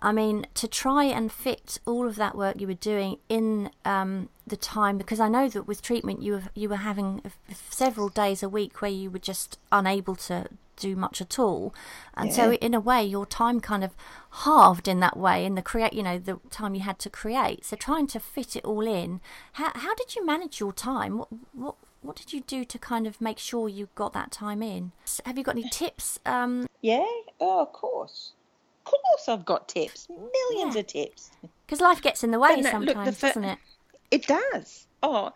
I mean to try and fit all of that work you were doing in um, the time, because I know that with treatment you were you were having several days a week where you were just unable to do much at all. And yeah. so in a way your time kind of halved in that way in the create you know the time you had to create. So trying to fit it all in how, how did you manage your time? What what what did you do to kind of make sure you got that time in? Have you got any tips um? Yeah oh of course. Of course i've got tips millions yeah. of tips. Because life gets in the way sometimes look, fir- doesn't it? it does. Oh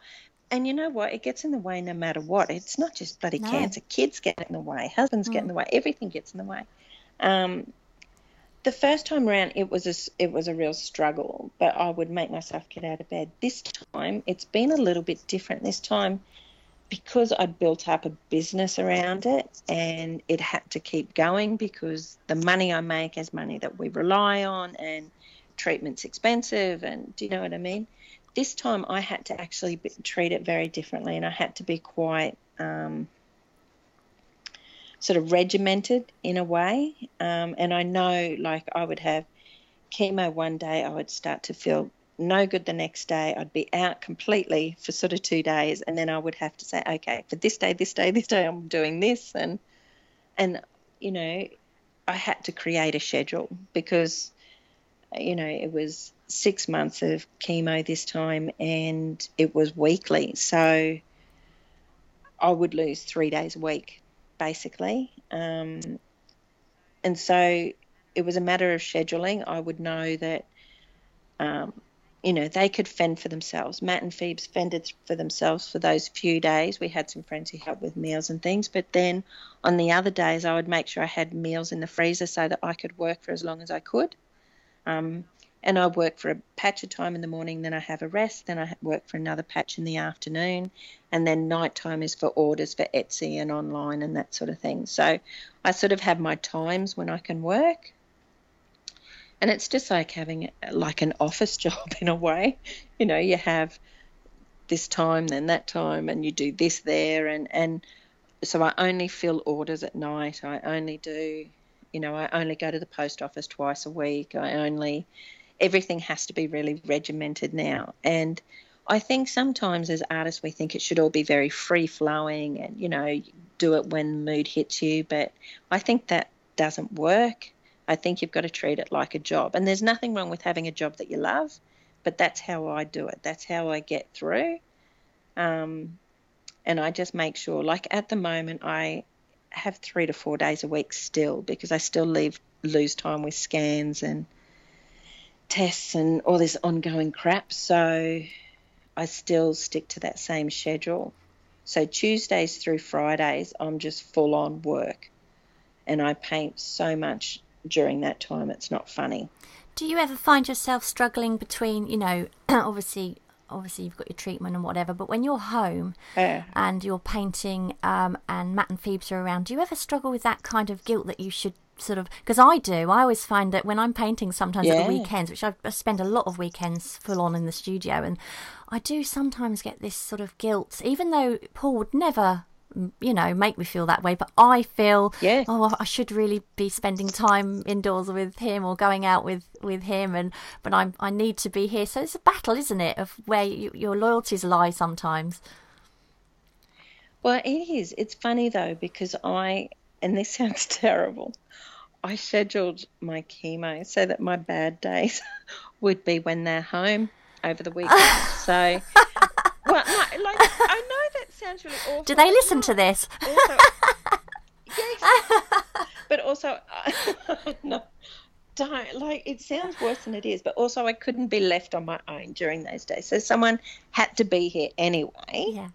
and you know what? It gets in the way no matter what. It's not just bloody no. cancer. Kids get in the way. Husbands mm. get in mm. the way. Everything gets in the way. Um, the first time around, it was a, it was a real struggle, but I would make myself get out of bed. This time, it's been a little bit different. This time, because I'd built up a business around it and it had to keep going because the money I make is money that we rely on and treatment's expensive and do you know what I mean? This time I had to actually treat it very differently, and I had to be quite um, sort of regimented in a way. Um, and I know, like, I would have chemo one day, I would start to feel no good the next day. I'd be out completely for sort of two days, and then I would have to say, okay, for this day, this day, this day, I'm doing this, and and you know, I had to create a schedule because you know it was six months of chemo this time, and it was weekly. So I would lose three days a week, basically. Um, and so it was a matter of scheduling. I would know that, um, you know, they could fend for themselves. Matt and Phoebes fended for themselves for those few days. We had some friends who helped with meals and things, but then on the other days, I would make sure I had meals in the freezer so that I could work for as long as I could. Um, and I work for a patch of time in the morning, then I have a rest, then I work for another patch in the afternoon, and then nighttime is for orders for Etsy and online and that sort of thing. So I sort of have my times when I can work. And it's just like having like an office job in a way. You know, you have this time, then that time, and you do this there, and and so I only fill orders at night. I only do, you know, I only go to the post office twice a week. I only everything has to be really regimented now. And I think sometimes as artists we think it should all be very free flowing and you know do it when the mood hits you, but I think that doesn't work. I think you've got to treat it like a job. And there's nothing wrong with having a job that you love, but that's how I do it. That's how I get through. Um, and I just make sure, like at the moment, I have three to four days a week still because I still leave lose time with scans and tests and all this ongoing crap. So I still stick to that same schedule. So Tuesdays through Fridays, I'm just full on work. And I paint so much during that time, it's not funny. Do you ever find yourself struggling between, you know, obviously obviously you've got your treatment and whatever, but when you're home Yeah. and you're painting um, and Matt and Phoebes are around, do you ever struggle with that kind of guilt that you should sort of? Because I do. I always find that when I'm painting, sometimes at the weekends, which I, I spend a lot of weekends full on in the studio, and I do sometimes get this sort of guilt, even though Paul would never. You know, make me feel that way, but I feel, Yeah. oh, I should really be spending time indoors with him or going out with with him, and but I'm I need to be here. So it's a battle, isn't it, of where you, your loyalties lie sometimes. Well, it is. It's funny though because I, and this sounds terrible, I scheduled my chemo so that my bad days would be when they're home over the weekend. so, no, like I know that sounds really awful. Do they listen to this? Also, yes, but also, uh, no, don't like. It sounds worse than it is. But also, I couldn't be left on my own during those days, so someone had to be here anyway. Yeah.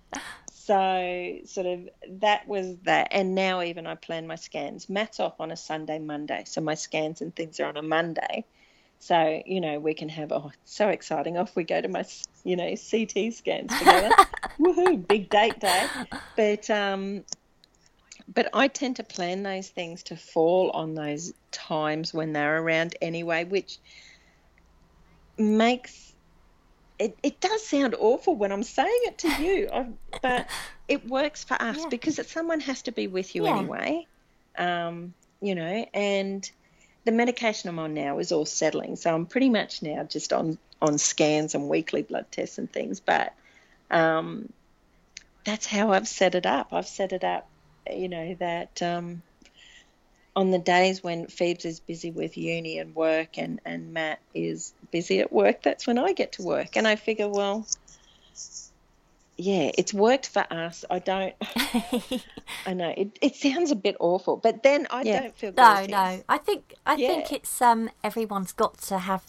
So sort of that was that, and now even I plan my scans. Matt's off on a Sunday, Monday, so my scans and things are on a Monday. So you know we can have oh it's so exciting off we go to my you know CT scans together. Woohoo! Big date day. But um, but I tend to plan those things to fall on those times when they're around anyway, which makes it, it does sound awful when I'm saying it to you, I, but it works for us Yeah. because it, someone has to be with you Yeah. anyway. Um, you know, and the medication I'm on now is all settling, so I'm pretty much now just on on scans and weekly blood tests and things. But um, that's how I've set it up. I've set it up, you know, that um, on the days when Phoebes is busy with uni and work and, and Matt is busy at work, that's when I get to work. And I figure, well, yeah, it's worked for us. I don't, I know it, it sounds a bit awful, but then I Yeah. don't feel No, guilty. no. I think I think it's um everyone's got to have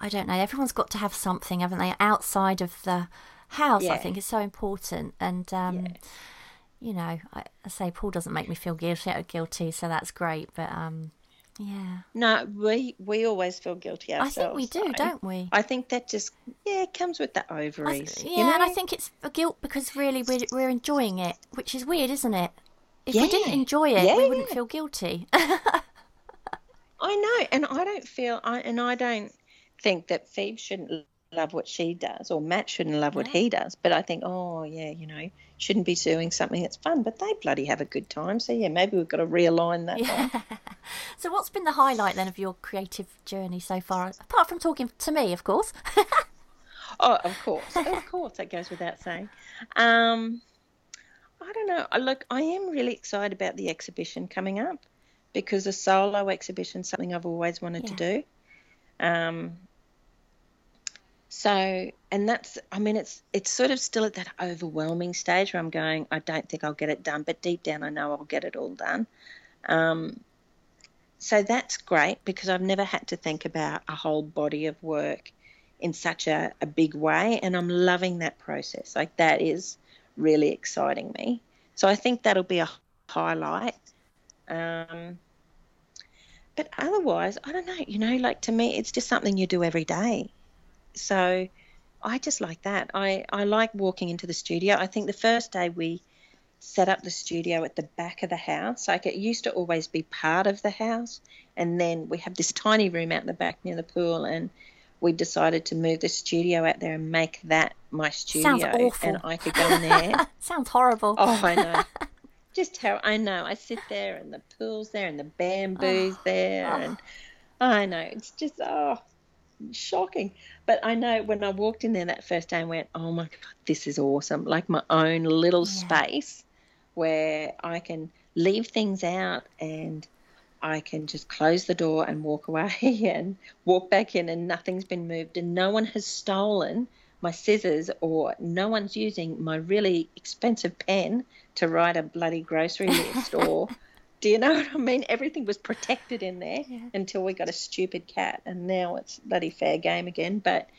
I don't know, everyone's got to have something, haven't they, outside of the house, I think is so important. And um Yeah. you know, I, I say Paul doesn't make me feel guilty guilty, so that's great. But um yeah. No, we we always feel guilty ourselves. I think we do, don't we? I think that just yeah it comes with the I th- ovaries. yeah, you know? and I think it's a guilt because really we're we're enjoying it, which is weird, isn't it? If we didn't enjoy it, Yeah, we wouldn't yeah. feel guilty. I know, and I don't feel, I, and I don't think that Phoebe shouldn't love what she does, or Matt shouldn't love what he does. But I think, oh yeah, you know, shouldn't be doing something that's fun, but they bloody have a good time. So yeah, maybe we've got to realign that. Yeah. So, what's been the highlight then of your creative journey so far? Apart from talking to me, of course. Oh, of course, of course, that goes without saying. Um, I don't know. I- Look, I am really excited about the exhibition coming up because a solo exhibition is something I've always wanted to do. Um, so, and that's, I mean, it's it's sort of still at that overwhelming stage where I'm going, I don't think I'll get it done, but deep down I know I'll get it all done. Um, so that's great because I've never had to think about a whole body of work in such a, a big way, and I'm loving that process. Like that is really exciting me. So I think that'll be a highlight. Um, but otherwise, I don't know. You know, like to me, it's just something you do every day. So I just like that. I, I like walking into the studio. I think the first day we set up the studio at the back of the house, like it used to always be part of the house, and then we have this tiny room out in the back near the pool, and we decided to move the studio out there and make that my studio, Sounds awful. and I could go in there. Sounds horrible. Oh, I know. Just how I know. I sit there and the pool's there and the bamboo's oh. there oh. and I know. It's just oh shocking. But I know when I walked in there that first day and went, Oh my god, this is awesome. Like my own little Yeah. space where I can leave things out and I can just close the door and walk away and walk back in and nothing's been moved and no one has stolen my scissors or no one's using my really expensive pen to write a bloody grocery list or do you know what I mean? Everything was protected in there yeah. until we got a stupid cat, and now it's bloody fair game again. But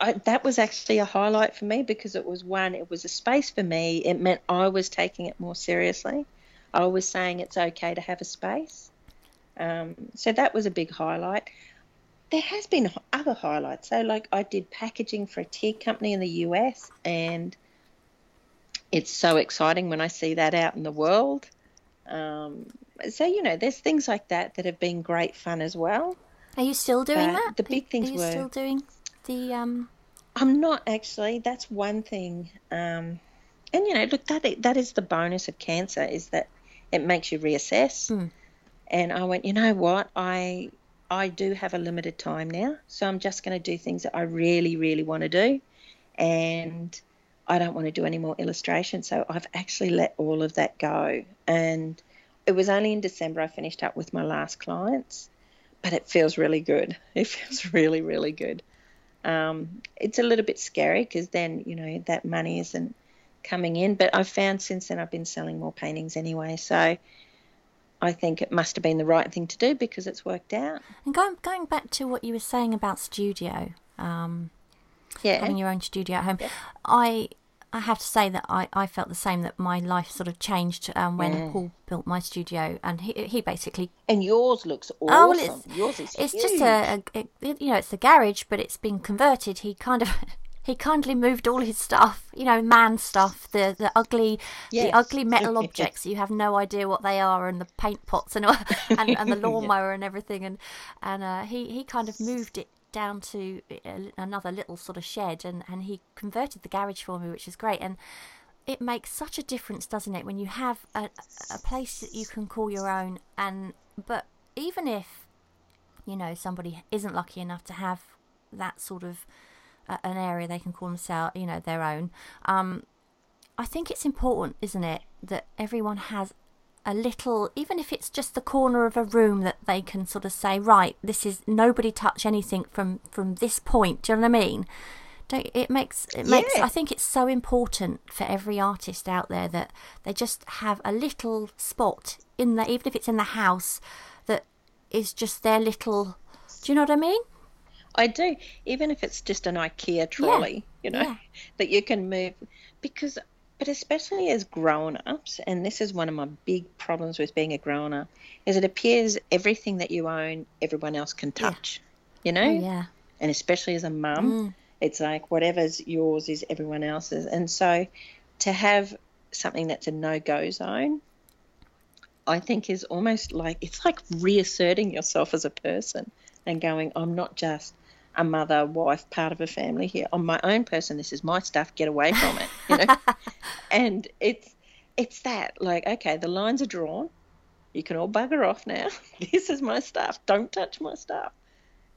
I, that was actually a highlight for me because it was one, it was a space for me. It meant I was taking it more seriously. I was saying it's okay to have a space. Um, so that was a big highlight. There has been other highlights. So, like, I did packaging for a tea company in the US, and it's so exciting when I see that out in the world. Um, so you know, there's things like that that have been great fun as well. Are you still doing but that? The big things Are you were still doing the. Um... I'm not actually. That's one thing. Um, and you know, look, that that is the bonus of cancer is that it makes you reassess. Mm. And I went, you know what, I I do have a limited time now, so I'm just going to do things that I really, really want to do, and I don't want to do any more illustration. So I've actually let all of that go. And it was only in December I finished up with my last clients, but it feels really good. It feels really, really good. Um, it's a little bit scary because then, you know, that money isn't coming in. But I've found since then I've been selling more paintings anyway. So I think it must have been the right thing to do because it's worked out. And going, going back to what you were saying about studio, um, yeah. having your own studio at home. Yeah. I I have to say that I, I felt the same that my life sort of changed um, when mm. Paul built my studio and he he basically and yours looks awesome. Oh, well, it's, yours is it's huge. just a, a, a, you know it's a garage but it's been converted. He kind of he kindly moved all his stuff, you know, man stuff, the the ugly yes. the ugly metal objects. You have no idea what they are, and the paint pots and and, and the lawnmower yeah. and everything. And and uh, he he kind of moved it down to another little sort of shed and, and he converted the garage for me, which is great. And it makes such a difference, doesn't it, when you have a, a place that you can call your own. And but even if you know somebody isn't lucky enough to have that sort of uh, an area they can call themselves, you know, their own. Um, I think it's important, isn't it, that everyone has a little, even if it's just the corner of a room that they can sort of say, right, this is nobody touch anything from from this point. Do you know what I mean? Don't, it makes it makes. Yeah. I think it's so important for every artist out there that they just have a little spot in there, even if it's in the house, that is just their little. Do you know what I mean? I do, even if it's just an IKEA trolley, yeah. you know, yeah. that you can move. Because but especially as grown ups, and this is one of my big problems with being a grown up, is it appears everything that you own, everyone else can touch. Yeah. You know? Oh, yeah. And especially as a mum, mm. it's like whatever's yours is everyone else's. And so to have something that's a no go zone, I think is almost like it's like reasserting yourself as a person and going, I'm not just a mother, wife, part of a family here. I'm my own person. This is my stuff. Get away from it. You know, and it's it's that like okay, the lines are drawn. You can all bugger off now. this is my stuff. Don't touch my stuff.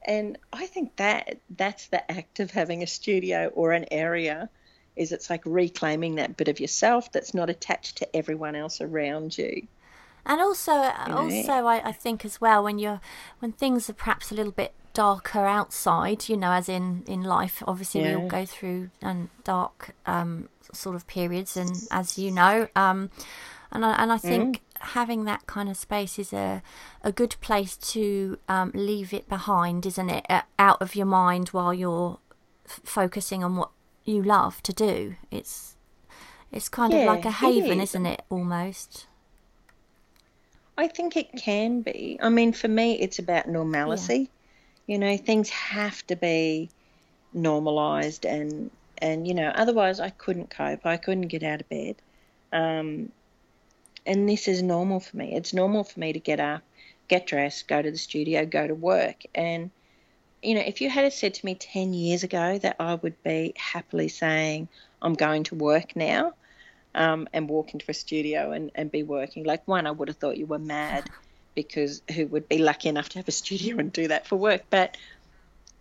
And I think that that's the act of having a studio or an area is it's like reclaiming that bit of yourself that's not attached to everyone else around you. And also, also, I, I think as well when you're when things are perhaps a little bit darker outside, you know, as in in life. Obviously, yeah. we all go through um, dark um, sort of periods, and as you know, um, and I, and I think mm. having that kind of space is a a good place to um, leave it behind, isn't it? Uh, out of your mind while you're f- focusing on what you love to do. It's it's kind yeah, of like a haven, is. isn't it? Almost. I think it can be. I mean, for me, it's about normalcy. You know, things have to be normalized and and you know, otherwise I couldn't cope. I couldn't get out of bed. Um, and this is normal for me. It's normal for me to get up, get dressed, go to the studio, go to work. And you know, if you had said to me 10 years ago that I would be happily saying, I'm going to work now um, and walk into a studio and, and be working, like one, I would have thought you were mad because who would be lucky enough to have a studio and do that for work. But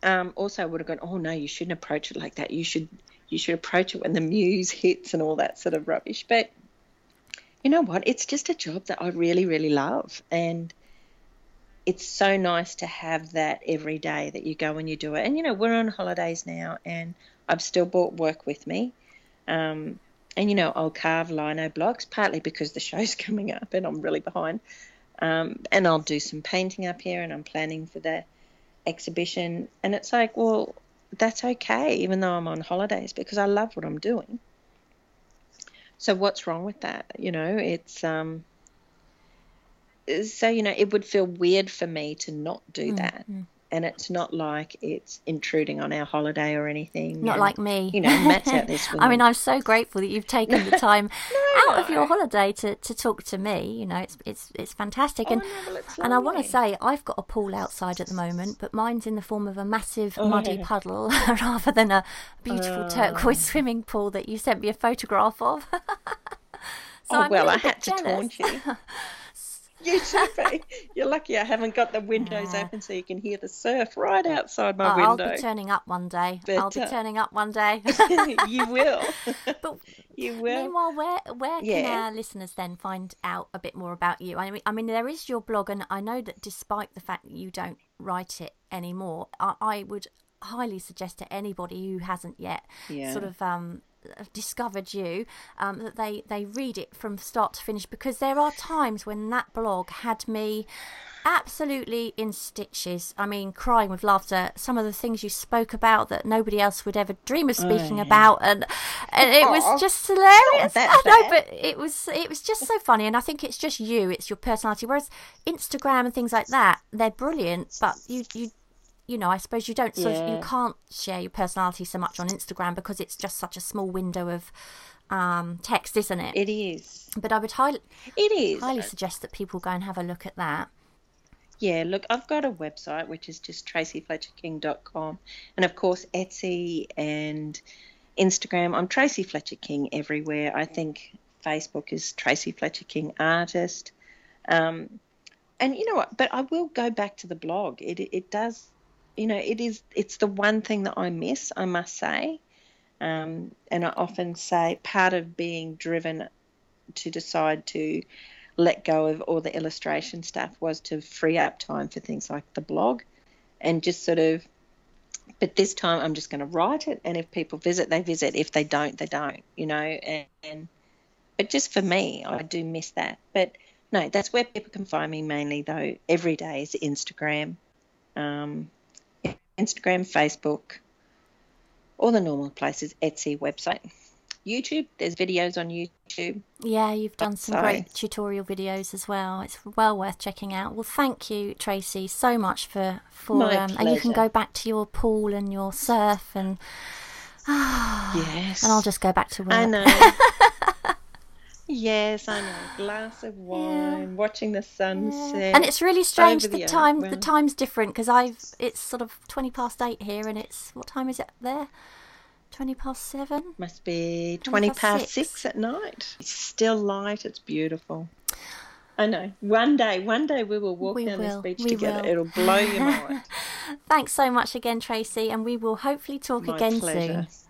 um, also, I would have gone, oh no, you shouldn't approach it like that. You should you should approach it when the muse hits and all that sort of rubbish. But you know what? It's just a job that I really, really love, and it's so nice to have that every day that you go and you do it. And you know, we're on holidays now, and I've still brought work with me. Um, and, you know, I'll carve lino blocks, partly because the show's coming up and I'm really behind. Um, and I'll do some painting up here and I'm planning for the exhibition. And it's like, well, that's okay, even though I'm on holidays, because I love what I'm doing. So what's wrong with that? You know, it's um. So you know, it would feel weird for me to not do mm, that. And it's not like it's intruding on our holiday or anything. Not and, like me. You know, Matt's out this I mean, I'm so grateful that you've taken the time no, out of your holiday to, to talk to me. You know, it's it's it's fantastic. Oh, and no, well, and I want to say I've got a pool outside at the moment, but mine's in the form of a massive oh, muddy puddle rather than a beautiful uh. turquoise swimming pool that you sent me a photograph of. so oh I'm well, I had jealous. to taunt you. You too, You're lucky I haven't got the windows yeah. open so you can hear the surf right outside my oh, window. I'll be turning up one day. But, I'll be uh, turning up one day. you will. but you will. Meanwhile, where where yeah. can our listeners then find out a bit more about you? I mean, I mean, there is your blog, and I know that despite the fact that you don't write it anymore, I, I would highly suggest to anybody who hasn't yet yeah. sort of um, discovered you um, that they they read it from start to finish because there are times when that blog had me absolutely in stitches. I mean, crying with laughter. Some of the things you spoke about that nobody else would ever dream of speaking oh, yeah. about, and and it was just hilarious. I know, but it was it was just so funny, and I think it's just you. It's your personality. Whereas Instagram and things like that, they're brilliant, but you you you know, I suppose you don't sort yeah. of, you can't share your personality so much on Instagram because it's just such a small window of um, text, isn't it? It is. But I would highly, it is highly suggest that people go and have a look at that. Yeah, look, I've got a website which is just traceyfletcherking.com, and of course Etsy and Instagram. I'm Tracey Fletcher King everywhere. I think Facebook is Tracey Fletcher King Artist. Um, and you know what? But I will go back to the blog. It it does you know, it is it's the one thing that I miss, I must say. Um, and I often say part of being driven to decide to let go of all the illustration stuff was to free up time for things like the blog and just sort of but this time I'm just going to write it and if people visit they visit. If they don't they don't you know and, and but just for me I do miss that. But no that's where people can find me mainly though. Every day is Instagram. Um, Instagram, Facebook, all the normal places, Etsy website. YouTube, there's videos on YouTube. Yeah, you've done some great tutorial videos as well. It's well worth checking out. Well, thank you, Tracey, so much for for um, and you can go back to your pool and your surf and yes, and I'll just go back to work. I know. Yes, I know. Glass of wine, yeah. watching the sunset. Yeah. And it's really strange the, the time well. the time's different because I've it's sort of 20 past 8 here and it's what time is it there? 20 past 7? Must be 20, 20 past, past 6. 6 at night. It's still light, it's beautiful. I know. One day, one day we will walk we down will. this beach we together. Will. It'll blow your mind. Thanks so much again, Tracey, and we will hopefully talk My again pleasure. soon.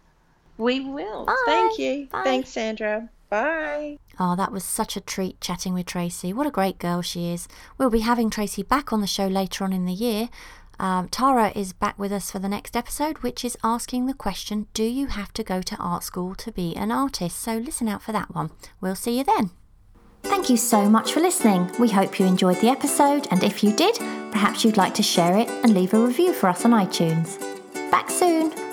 We will. Bye. Thank you. Bye. Thanks, Sandra. Bye. Oh, that was such a treat chatting with Tracey. What a great girl she is. We'll be having Tracey back on the show later on in the year. Um, Tara is back with us for the next episode, which is asking the question Do you have to go to art school to be an artist? So listen out for that one. We'll see you then. Thank you so much for listening. We hope you enjoyed the episode, and if you did, perhaps you'd like to share it and leave a review for us on iTunes. Back soon!